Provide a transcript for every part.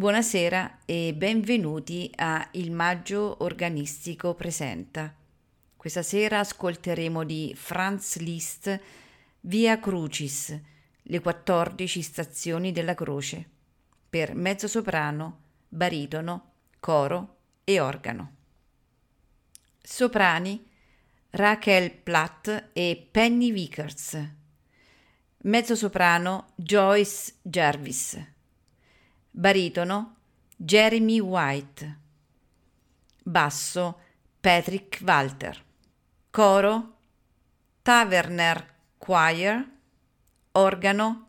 Buonasera e benvenuti a Il Maggio Organistico Presenta. Questa sera ascolteremo di Franz Liszt Via Crucis, le 14 stazioni della croce, per mezzosoprano, baritono, coro e organo. Soprani Rachel Platt e Penny Vickers. Mezzosoprano Joyce Jarvis Baritono Jeremy White. Basso Patrick Walter. Coro Taverner Choir. Organo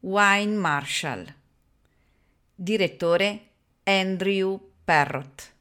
Wayne Marshall. Direttore Andrew Parrott.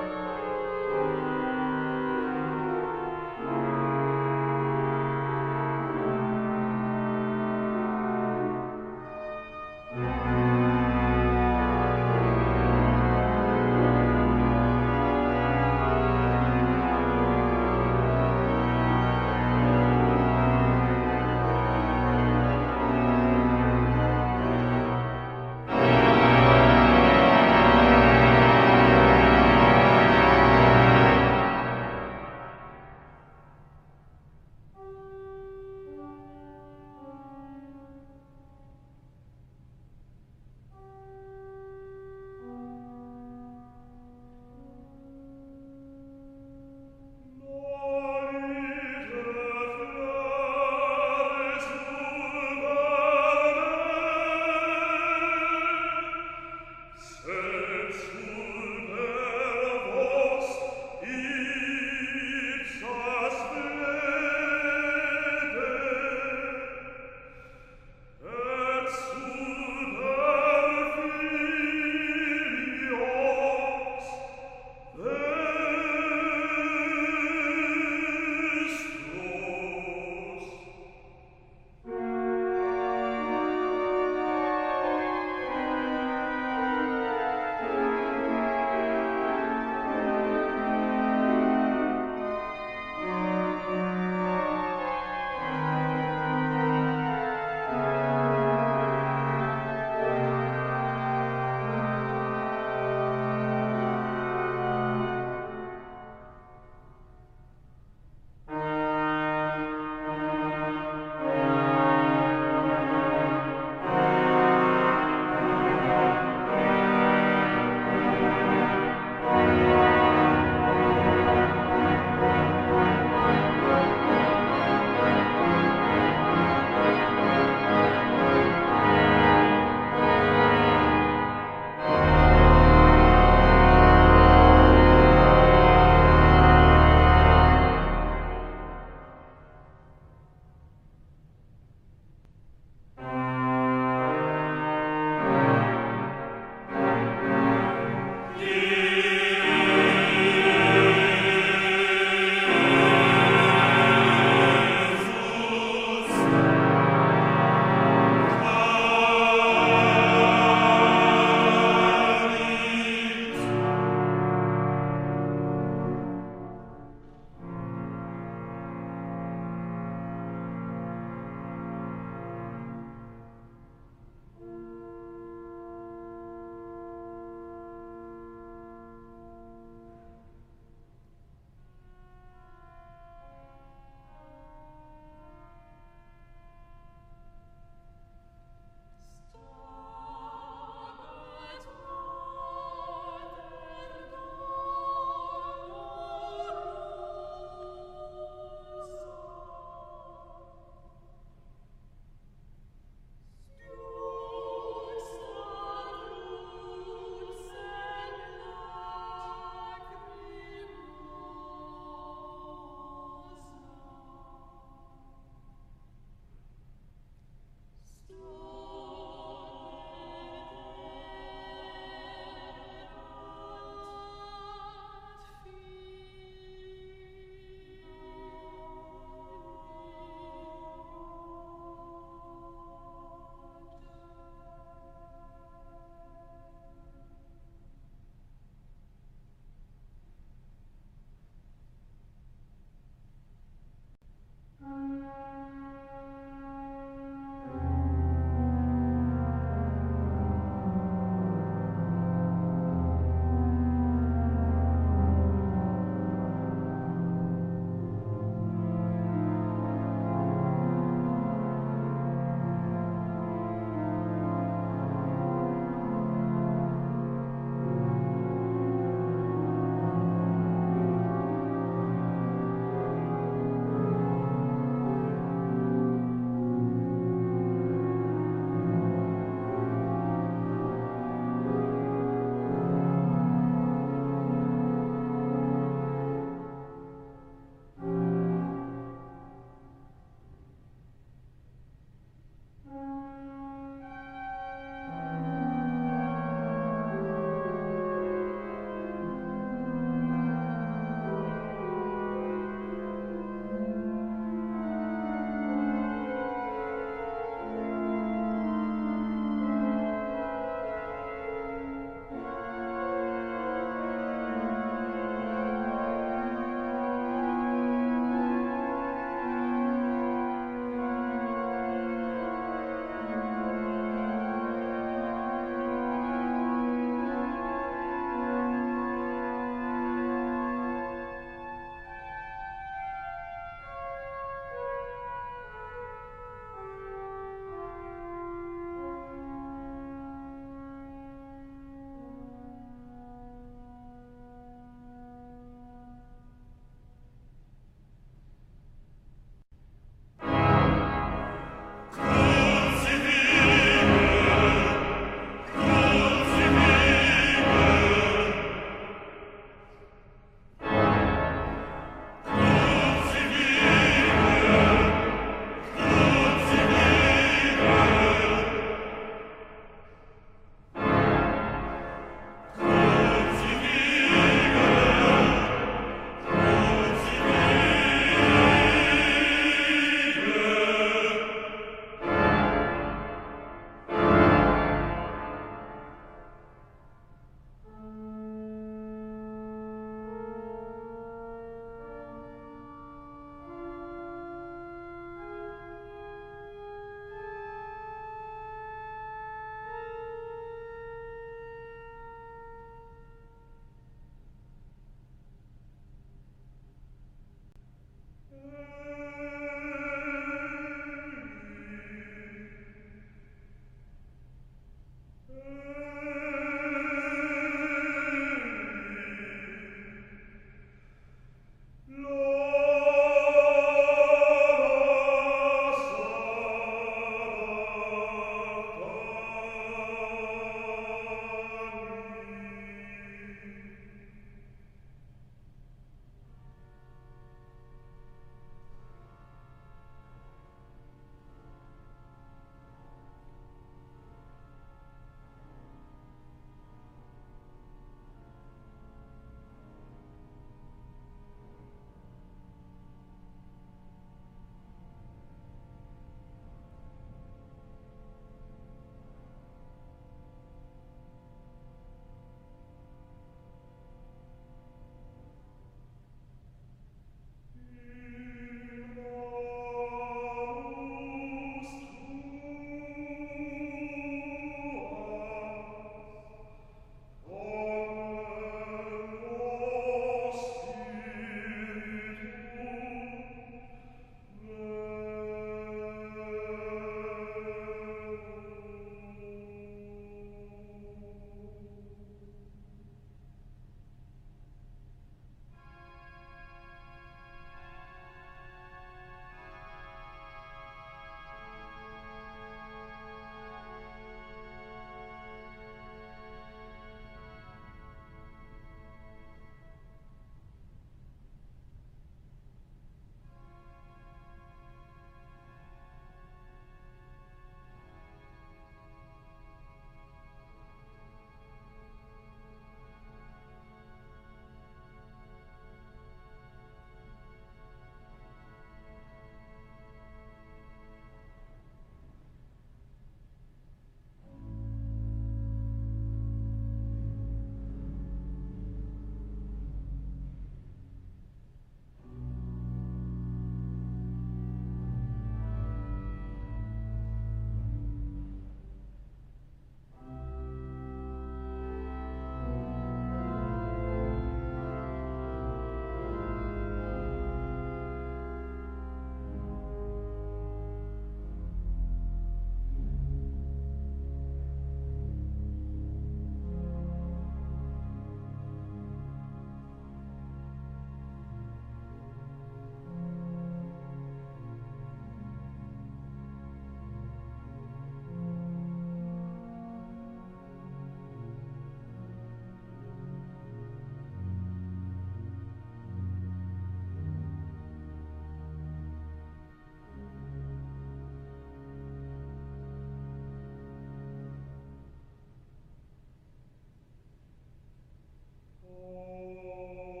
Thank you.